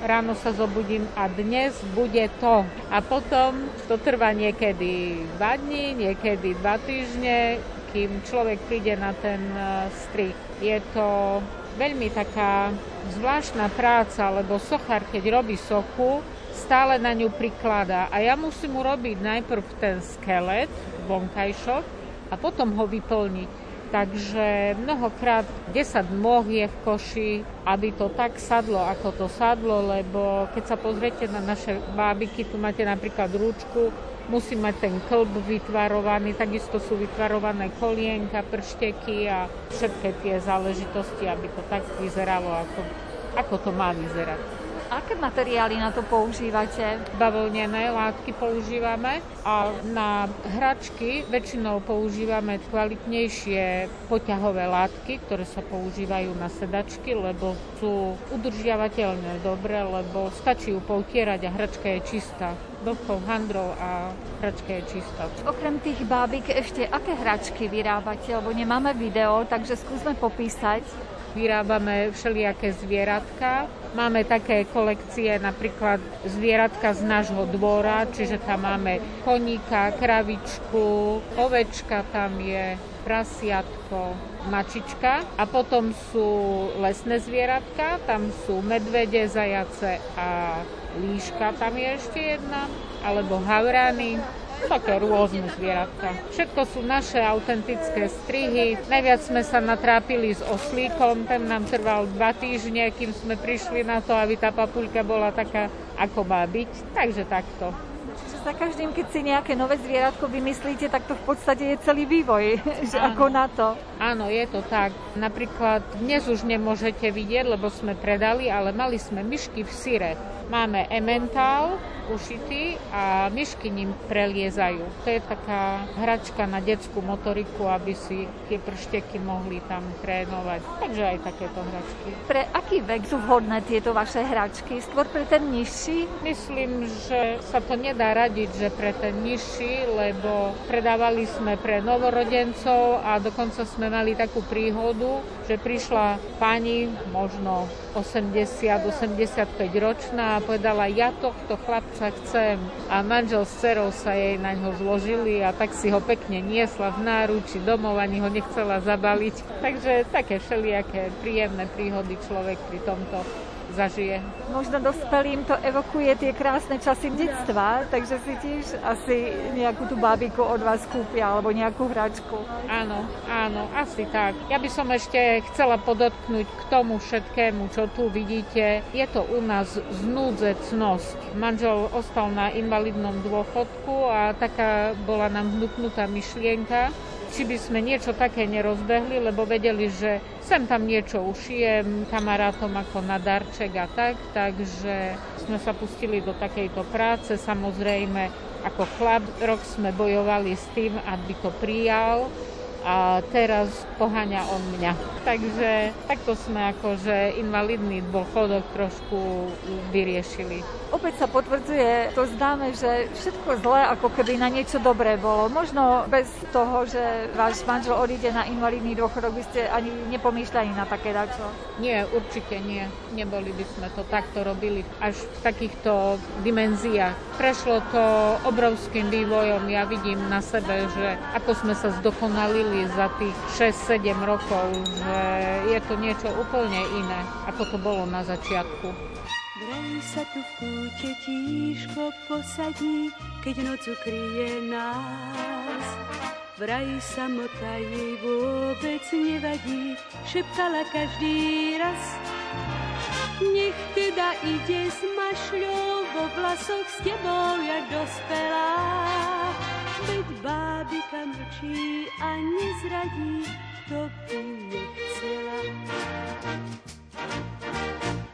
ráno sa zobudím a dnes bude to. A potom to trvá niekedy 2 dní, niekedy 2 týždne, kým človek príde na ten e, strich. Je to veľmi taká zvláštna práca, lebo sochár, keď robí sochu, stále na ňu prikladá. A ja musím urobiť najprv ten skelet, vonkajšok, a potom ho vyplniť. Takže mnohokrát 10 moh je v koši, aby to tak sadlo, ako to sadlo, lebo keď sa pozriete na naše bábiky, tu máte napríklad rúčku, musí mať ten klb vytvarovaný, takisto sú vytvarované kolienka, pršteky a všetky tie záležitosti, aby to tak vyzeralo, ako, ako to má vyzerať. Aké materiály na to používate? Bavlnené látky používame a na hračky väčšinou používame kvalitnejšie poťahové látky, ktoré sa používajú na sedačky, lebo sú udržiavateľné dobre, lebo stačí ju poutierať a hračka je čistá vlhkou handrou a hračka je čistá. Okrem tých bábik ešte aké hračky vyrábate? Lebo nemáme video, takže skúsme popísať. Vyrábame všelijaké zvieratka, Máme také kolekcie, napríklad zvieratka z nášho dvora, čiže tam máme koníka, kravičku, ovečka tam je, prasiatko, mačička. A potom sú lesné zvieratka, tam sú medvede, zajace a líška, tam je ešte jedna, alebo havrany také rôzne zvieratka. Všetko sú naše autentické strihy. Najviac sme sa natrápili s oslíkom, ten nám trval dva týždne, kým sme prišli na to, aby tá papuľka bola taká, ako má byť. Takže takto. Čiže za každým, keď si nejaké nové zvieratko vymyslíte, tak to v podstate je celý vývoj, <laughs> že ako na to. Áno, je to tak. Napríklad dnes už nemôžete vidieť, lebo sme predali, ale mali sme myšky v syre. Máme ementál ušitý a myšky ním preliezajú. To je taká hračka na detskú motoriku, aby si tie pršteky mohli tam trénovať. Takže aj takéto hračky. Pre aký vek sú vhodné tieto vaše hračky? Skôr pre ten nižší? Myslím, že sa to nedá radiť, že pre ten nižší, lebo predávali sme pre novorodencov a dokonca sme mali takú príhodu, že prišla pani, možno 80-85 ročná a povedala, ja tohto chlapca chcem. A manžel s cerou sa jej na ňo zložili a tak si ho pekne niesla v náruči domov, ani ho nechcela zabaliť. Takže také všelijaké príjemné príhody človek pri tomto zažije. Možno dospelým to evokuje tie krásne časy detstva, takže si tiež asi nejakú tú bábiku od vás kúpia alebo nejakú hračku. Áno, áno, asi tak. Ja by som ešte chcela podotknúť k tomu všetkému, čo tu vidíte. Je to u nás znúdzecnosť. Manžel ostal na invalidnom dôchodku a taká bola nám vnúknutá myšlienka, či by sme niečo také nerozbehli, lebo vedeli, že sem tam niečo ušijem kamarátom ako na darček a tak, takže sme sa pustili do takejto práce. Samozrejme, ako chlap rok sme bojovali s tým, aby to prijal a teraz poháňa on mňa. Takže takto sme akože invalidný dôchodok trošku vyriešili. Opäť sa potvrdzuje to známe, že všetko zlé ako keby na niečo dobré bolo. Možno bez toho, že váš manžel odíde na invalidný dôchodok, by ste ani nepomýšľali na také dačo? Nie, určite nie. Neboli by sme to takto robili až v takýchto dimenziách. Prešlo to obrovským vývojom. Ja vidím na sebe, že ako sme sa zdokonalili za tých 6-7 rokov, že je to niečo úplne iné, ako to bolo na začiatku. Vraj sa tu v kúte tížko posadí, keď noc ukryje nás. Vraj samota jej vôbec nevadí, šeptala každý raz. Nech teda ide s mašľou vo vlasoch s tebou, jak dospelá. Veď bábika mlčí a nezradí, to by nechcela.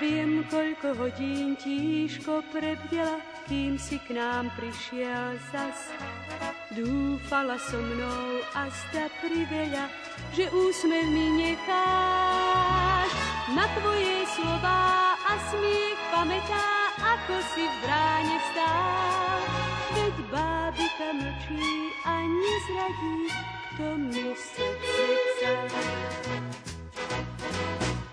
Viem, koľko hodín tížko prebdela, kým si k nám prišiel zas. Dúfala so mnou a zda priveľa, že úsmev mi necháš. Na tvoje slova a smiech pamätá, ako si v bráne stál. Veď bábika mlčí a nezradí, kto mi srdce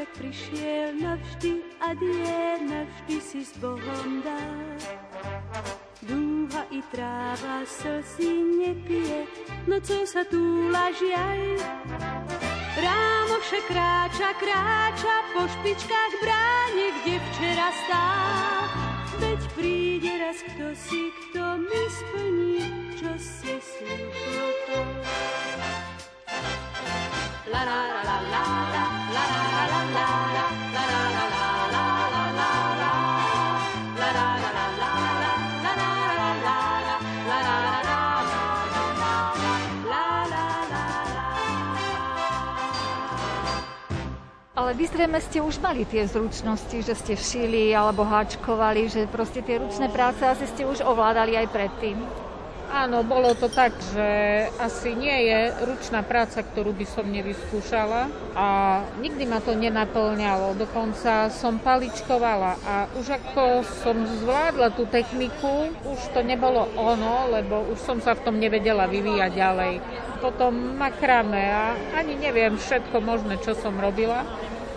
však prišiel navždy a die navždy si s Bohom dal. Dúha i tráva slzy nepije, nocou sa túla žiaj. Ráno však kráča, kráča po špičkách bráne, kde včera stál. Veď príde raz kto si, kto mi splní, čo si slúbil. La la vy zrejme ste už mali tie zručnosti, že ste šili alebo háčkovali, že proste tie ručné práce asi ste už ovládali aj predtým. Áno, bolo to tak, že asi nie je ručná práca, ktorú by som nevyskúšala a nikdy ma to nenaplňalo. Dokonca som paličkovala a už ako som zvládla tú techniku, už to nebolo ono, lebo už som sa v tom nevedela vyvíjať ďalej. Potom makrame a ani neviem všetko možné, čo som robila.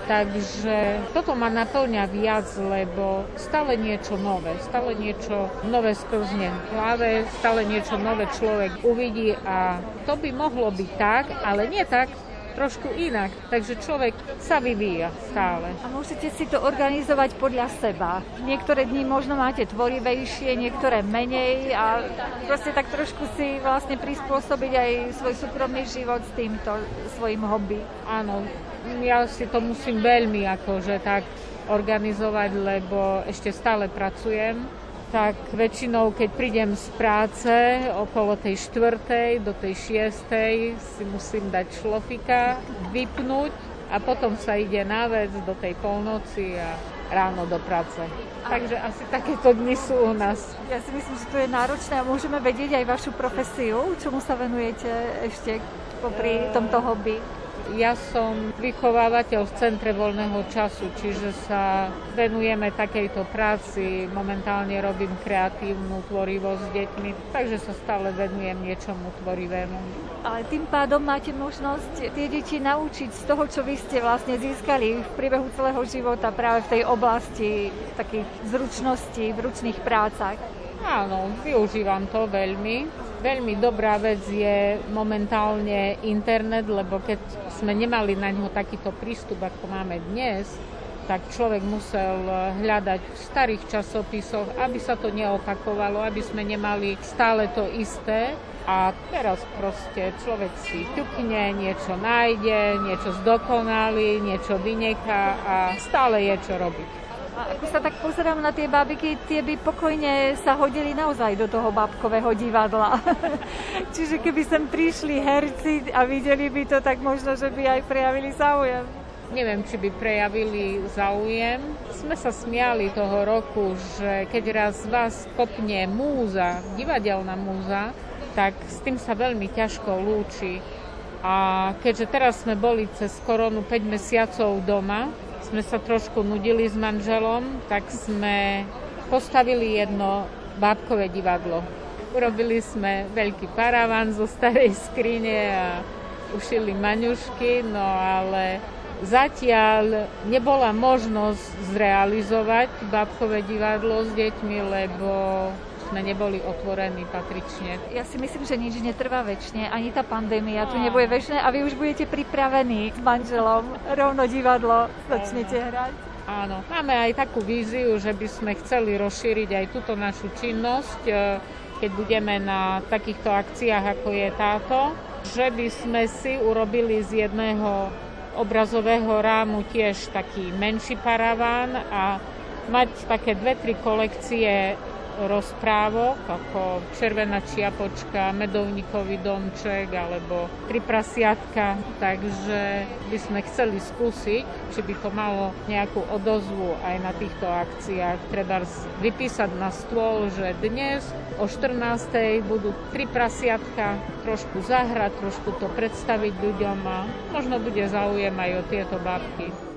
Takže toto ma naplňa viac, lebo stále niečo nové, stále niečo nové skrzne v hlave, stále niečo nové človek uvidí a to by mohlo byť tak, ale nie tak, trošku inak. Takže človek sa vyvíja stále. A musíte si to organizovať podľa seba. Niektoré dni možno máte tvorivejšie, niektoré menej a proste tak trošku si vlastne prispôsobiť aj svoj súkromný život s týmto svojim hobby. Áno, ja si to musím veľmi akože tak organizovať, lebo ešte stále pracujem. Tak väčšinou, keď prídem z práce okolo tej štvrtej do tej šiestej, si musím dať šlofika, vypnúť a potom sa ide na vec do tej polnoci a ráno do práce. Takže asi takéto dni sú u nás. Ja si myslím, že to je náročné a môžeme vedieť aj vašu profesiu, čomu sa venujete ešte popri tomto hobby. Ja som vychovávateľ v Centre voľného času, čiže sa venujeme takejto práci. Momentálne robím kreatívnu tvorivosť s deťmi, takže sa stále venujem niečomu tvorivému. Ale tým pádom máte možnosť tie deti naučiť z toho, čo vy ste vlastne získali v priebehu celého života práve v tej oblasti takých zručností v ručných prácach. Áno, využívam to veľmi. Veľmi dobrá vec je momentálne internet, lebo keď sme nemali na ňo takýto prístup, ako máme dnes, tak človek musel hľadať v starých časopisoch, aby sa to neopakovalo, aby sme nemali stále to isté. A teraz proste človek si ťukne, niečo nájde, niečo zdokonalí, niečo vynechá a stále je čo robiť. Ako sa tak pozerám na tie bábiky, tie by pokojne sa hodili naozaj do toho bábkového divadla. <laughs> Čiže keby sem prišli herci a videli by to, tak možno, že by aj prejavili záujem. Neviem, či by prejavili záujem. Sme sa smiali toho roku, že keď raz vás kopne múza, divadelná múza, tak s tým sa veľmi ťažko lúči. A keďže teraz sme boli cez koronu 5 mesiacov doma, sme sa trošku nudili s manželom, tak sme postavili jedno bábkové divadlo. Urobili sme veľký paravan zo starej skrine a ušili maňušky, no ale zatiaľ nebola možnosť zrealizovať bábkové divadlo s deťmi, lebo sme neboli otvorení patrične. Ja si myslím, že nič netrvá väčšine, ani tá pandémia tu nebude väčšine a vy už budete pripravení s manželom, rovno divadlo začnete hrať. Áno, máme aj takú víziu, že by sme chceli rozšíriť aj túto našu činnosť, e, keď budeme na takýchto akciách, ako je táto, že by sme si urobili z jedného obrazového rámu tiež taký menší paraván a mať také dve, tri kolekcie rozprávok ako Červená čiapočka, Medovníkový domček alebo Tri prasiatka, takže by sme chceli skúsiť, či by to malo nejakú odozvu aj na týchto akciách. Treba vypísať na stôl, že dnes o 14. budú Tri prasiatka, trošku zahrať, trošku to predstaviť ľuďom a možno bude záujem aj o tieto babky.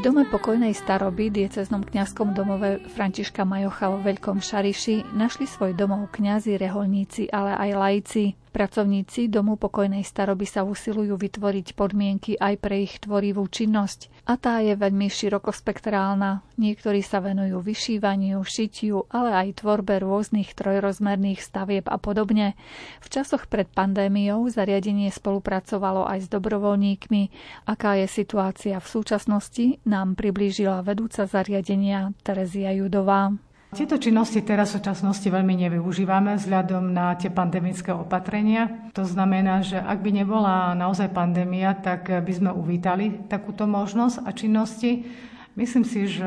V dome pokojnej staroby dieceznom kňazskom domove Františka Majocha vo Veľkom Šariši našli svoj domov kňazi, reholníci, ale aj laici. Pracovníci domu pokojnej staroby sa usilujú vytvoriť podmienky aj pre ich tvorivú činnosť a tá je veľmi širokospektrálna. Niektorí sa venujú vyšívaniu, šitiu, ale aj tvorbe rôznych trojrozmerných stavieb a podobne. V časoch pred pandémiou zariadenie spolupracovalo aj s dobrovoľníkmi. Aká je situácia v súčasnosti, nám priblížila vedúca zariadenia Terezia Judová. Tieto činnosti teraz v súčasnosti veľmi nevyužívame vzhľadom na tie pandemické opatrenia. To znamená, že ak by nebola naozaj pandémia, tak by sme uvítali takúto možnosť a činnosti. Myslím si, že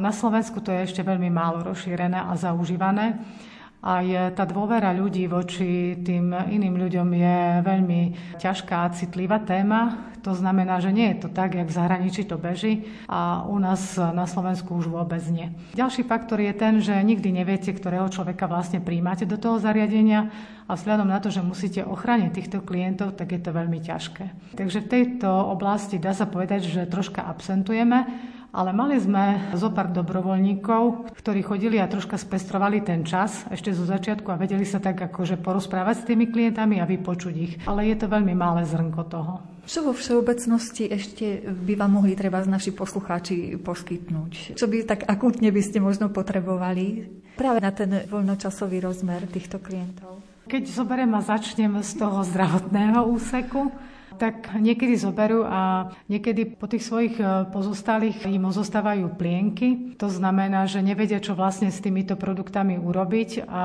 na Slovensku to je ešte veľmi málo rozšírené a zaužívané. Aj tá dôvera ľudí voči tým iným ľuďom je veľmi ťažká a citlivá téma. To znamená, že nie je to tak, jak v zahraničí to beží a u nás na Slovensku už vôbec nie. Ďalší faktor je ten, že nikdy neviete, ktorého človeka vlastne príjmate do toho zariadenia a vzhľadom na to, že musíte ochrániť týchto klientov, tak je to veľmi ťažké. Takže v tejto oblasti dá sa povedať, že troška absentujeme, ale mali sme zo pár dobrovoľníkov, ktorí chodili a troška spestrovali ten čas ešte zo začiatku a vedeli sa tak akože porozprávať s tými klientami a vypočuť ich. Ale je to veľmi malé zrnko toho. Čo vo všeobecnosti ešte by vám mohli treba z naši poslucháči poskytnúť? Čo by tak akútne by ste možno potrebovali práve na ten voľnočasový rozmer týchto klientov? Keď zoberiem a začnem z toho zdravotného úseku, tak niekedy zoberú a niekedy po tých svojich e, pozostalých im zostávajú plienky. To znamená, že nevedia, čo vlastne s týmito produktami urobiť a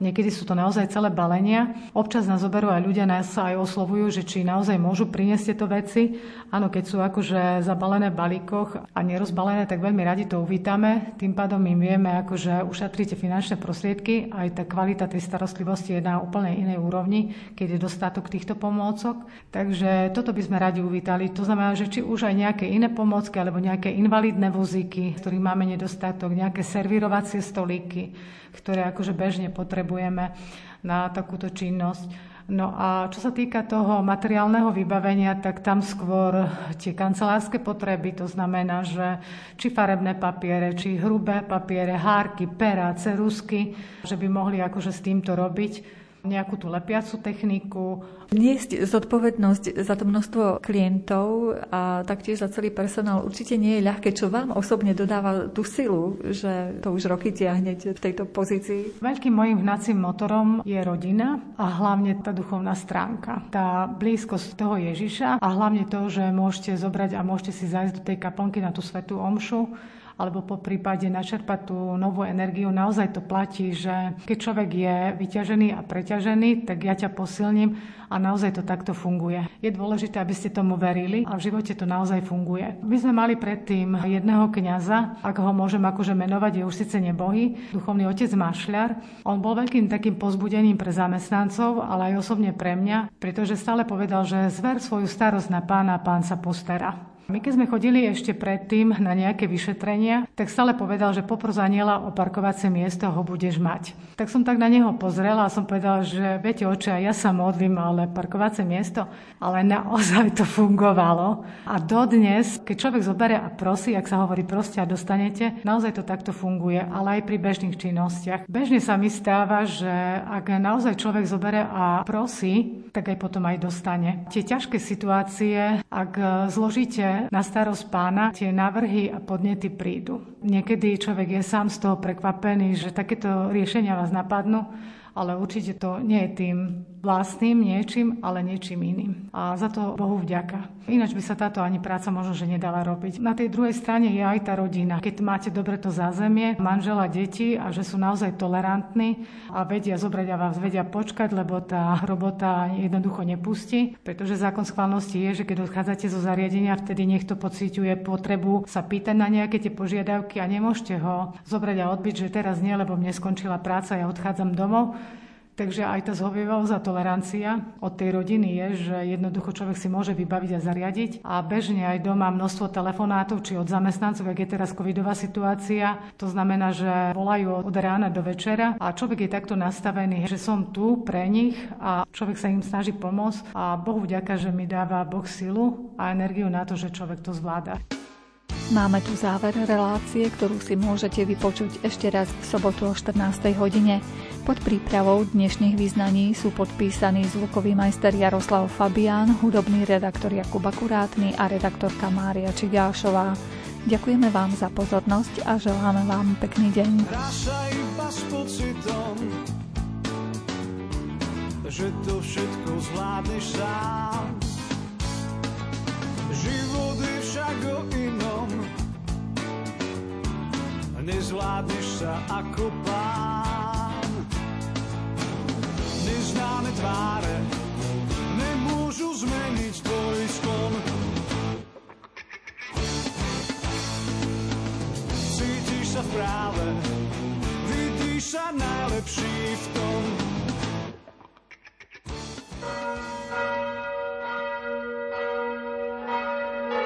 niekedy sú to naozaj celé balenia. Občas nás zoberú aj ľudia, nás aj oslovujú, že či naozaj môžu priniesť tieto veci. Áno, keď sú akože zabalené v balíkoch a nerozbalené, tak veľmi radi to uvítame. Tým pádom my vieme, akože ušatríte finančné prostriedky, aj tá kvalita tej starostlivosti je na úplne inej úrovni, keď je dostatok týchto pomôcok. Takže Takže toto by sme radi uvítali. To znamená, že či už aj nejaké iné pomôcky alebo nejaké invalidné vozíky, ktorých máme nedostatok, nejaké servírovacie stolíky, ktoré akože bežne potrebujeme na takúto činnosť. No a čo sa týka toho materiálneho vybavenia, tak tam skôr tie kancelárske potreby, to znamená, že či farebné papiere, či hrubé papiere, hárky, pera, cerusky, že by mohli akože s týmto robiť nejakú tú lepiacu techniku. Niesť zodpovednosť za to množstvo klientov a taktiež za celý personál určite nie je ľahké, čo vám osobne dodáva tú silu, že to už roky tiahnete v tejto pozícii. Veľkým mojim hnacím motorom je rodina a hlavne tá duchovná stránka. Tá blízkosť toho Ježiša a hlavne to, že môžete zobrať a môžete si zajsť do tej kaplnky na tú svetú omšu alebo po prípade načerpať tú novú energiu. Naozaj to platí, že keď človek je vyťažený a preťažený, tak ja ťa posilním a naozaj to takto funguje. Je dôležité, aby ste tomu verili a v živote to naozaj funguje. My sme mali predtým jedného kňaza, ak ho môžem akože menovať, je už síce nebohý, duchovný otec Mašľar. On bol veľkým takým pozbudením pre zamestnancov, ale aj osobne pre mňa, pretože stále povedal, že zver svoju starosť na pána a pán sa postará. My keď sme chodili ešte predtým na nejaké vyšetrenia, tak stále povedal, že popros aniela o parkovacie miesto ho budeš mať. Tak som tak na neho pozrela a som povedala, že viete oče, ja sa modlím, ale parkovacie miesto, ale naozaj to fungovalo. A dodnes, keď človek zoberie a prosí, ak sa hovorí proste a dostanete, naozaj to takto funguje, ale aj pri bežných činnostiach. Bežne sa mi stáva, že ak naozaj človek zoberie a prosí, tak aj potom aj dostane. Tie ťažké situácie, ak zložíte na starosť pána tie návrhy a podnety prídu. Niekedy človek je sám z toho prekvapený, že takéto riešenia vás napadnú, ale určite to nie je tým vlastným niečím, ale niečím iným. A za to Bohu vďaka. Ináč by sa táto ani práca možno, že nedala robiť. Na tej druhej strane je aj tá rodina. Keď máte dobre to zázemie, manžela, deti a že sú naozaj tolerantní a vedia zobrať a vás vedia počkať, lebo tá robota jednoducho nepustí, pretože zákon schválnosti je, že keď odchádzate zo zariadenia, vtedy niekto pociťuje potrebu sa pýtať na nejaké tie požiadavky a nemôžete ho zobrať a odbiť, že teraz nie, lebo mne skončila práca, ja odchádzam domov Takže aj tá zhovievavosť a tolerancia od tej rodiny je, že jednoducho človek si môže vybaviť a zariadiť. A bežne aj doma množstvo telefonátov, či od zamestnancov, ak je teraz covidová situácia. To znamená, že volajú od rána do večera a človek je takto nastavený, že som tu pre nich a človek sa im snaží pomôcť. A Bohu vďaka, že mi dáva Boh silu a energiu na to, že človek to zvláda. Máme tu záver relácie, ktorú si môžete vypočuť ešte raz v sobotu o 14. hodine. Pod prípravou dnešných význaní sú podpísaní zvukový majster Jaroslav Fabián, hudobný redaktor Jakub Akurátny a redaktorka Mária Čigášová. Ďakujeme vám za pozornosť a želáme vám pekný deň. pocitom, že to všetko zvládneš sám. Život je však o inom. Nezvládneš sa ako pán. Neznáme tváre Nemôžu zmeniť tvoj sklon Cítiš sa v práve Vidíš sa najlepší v tom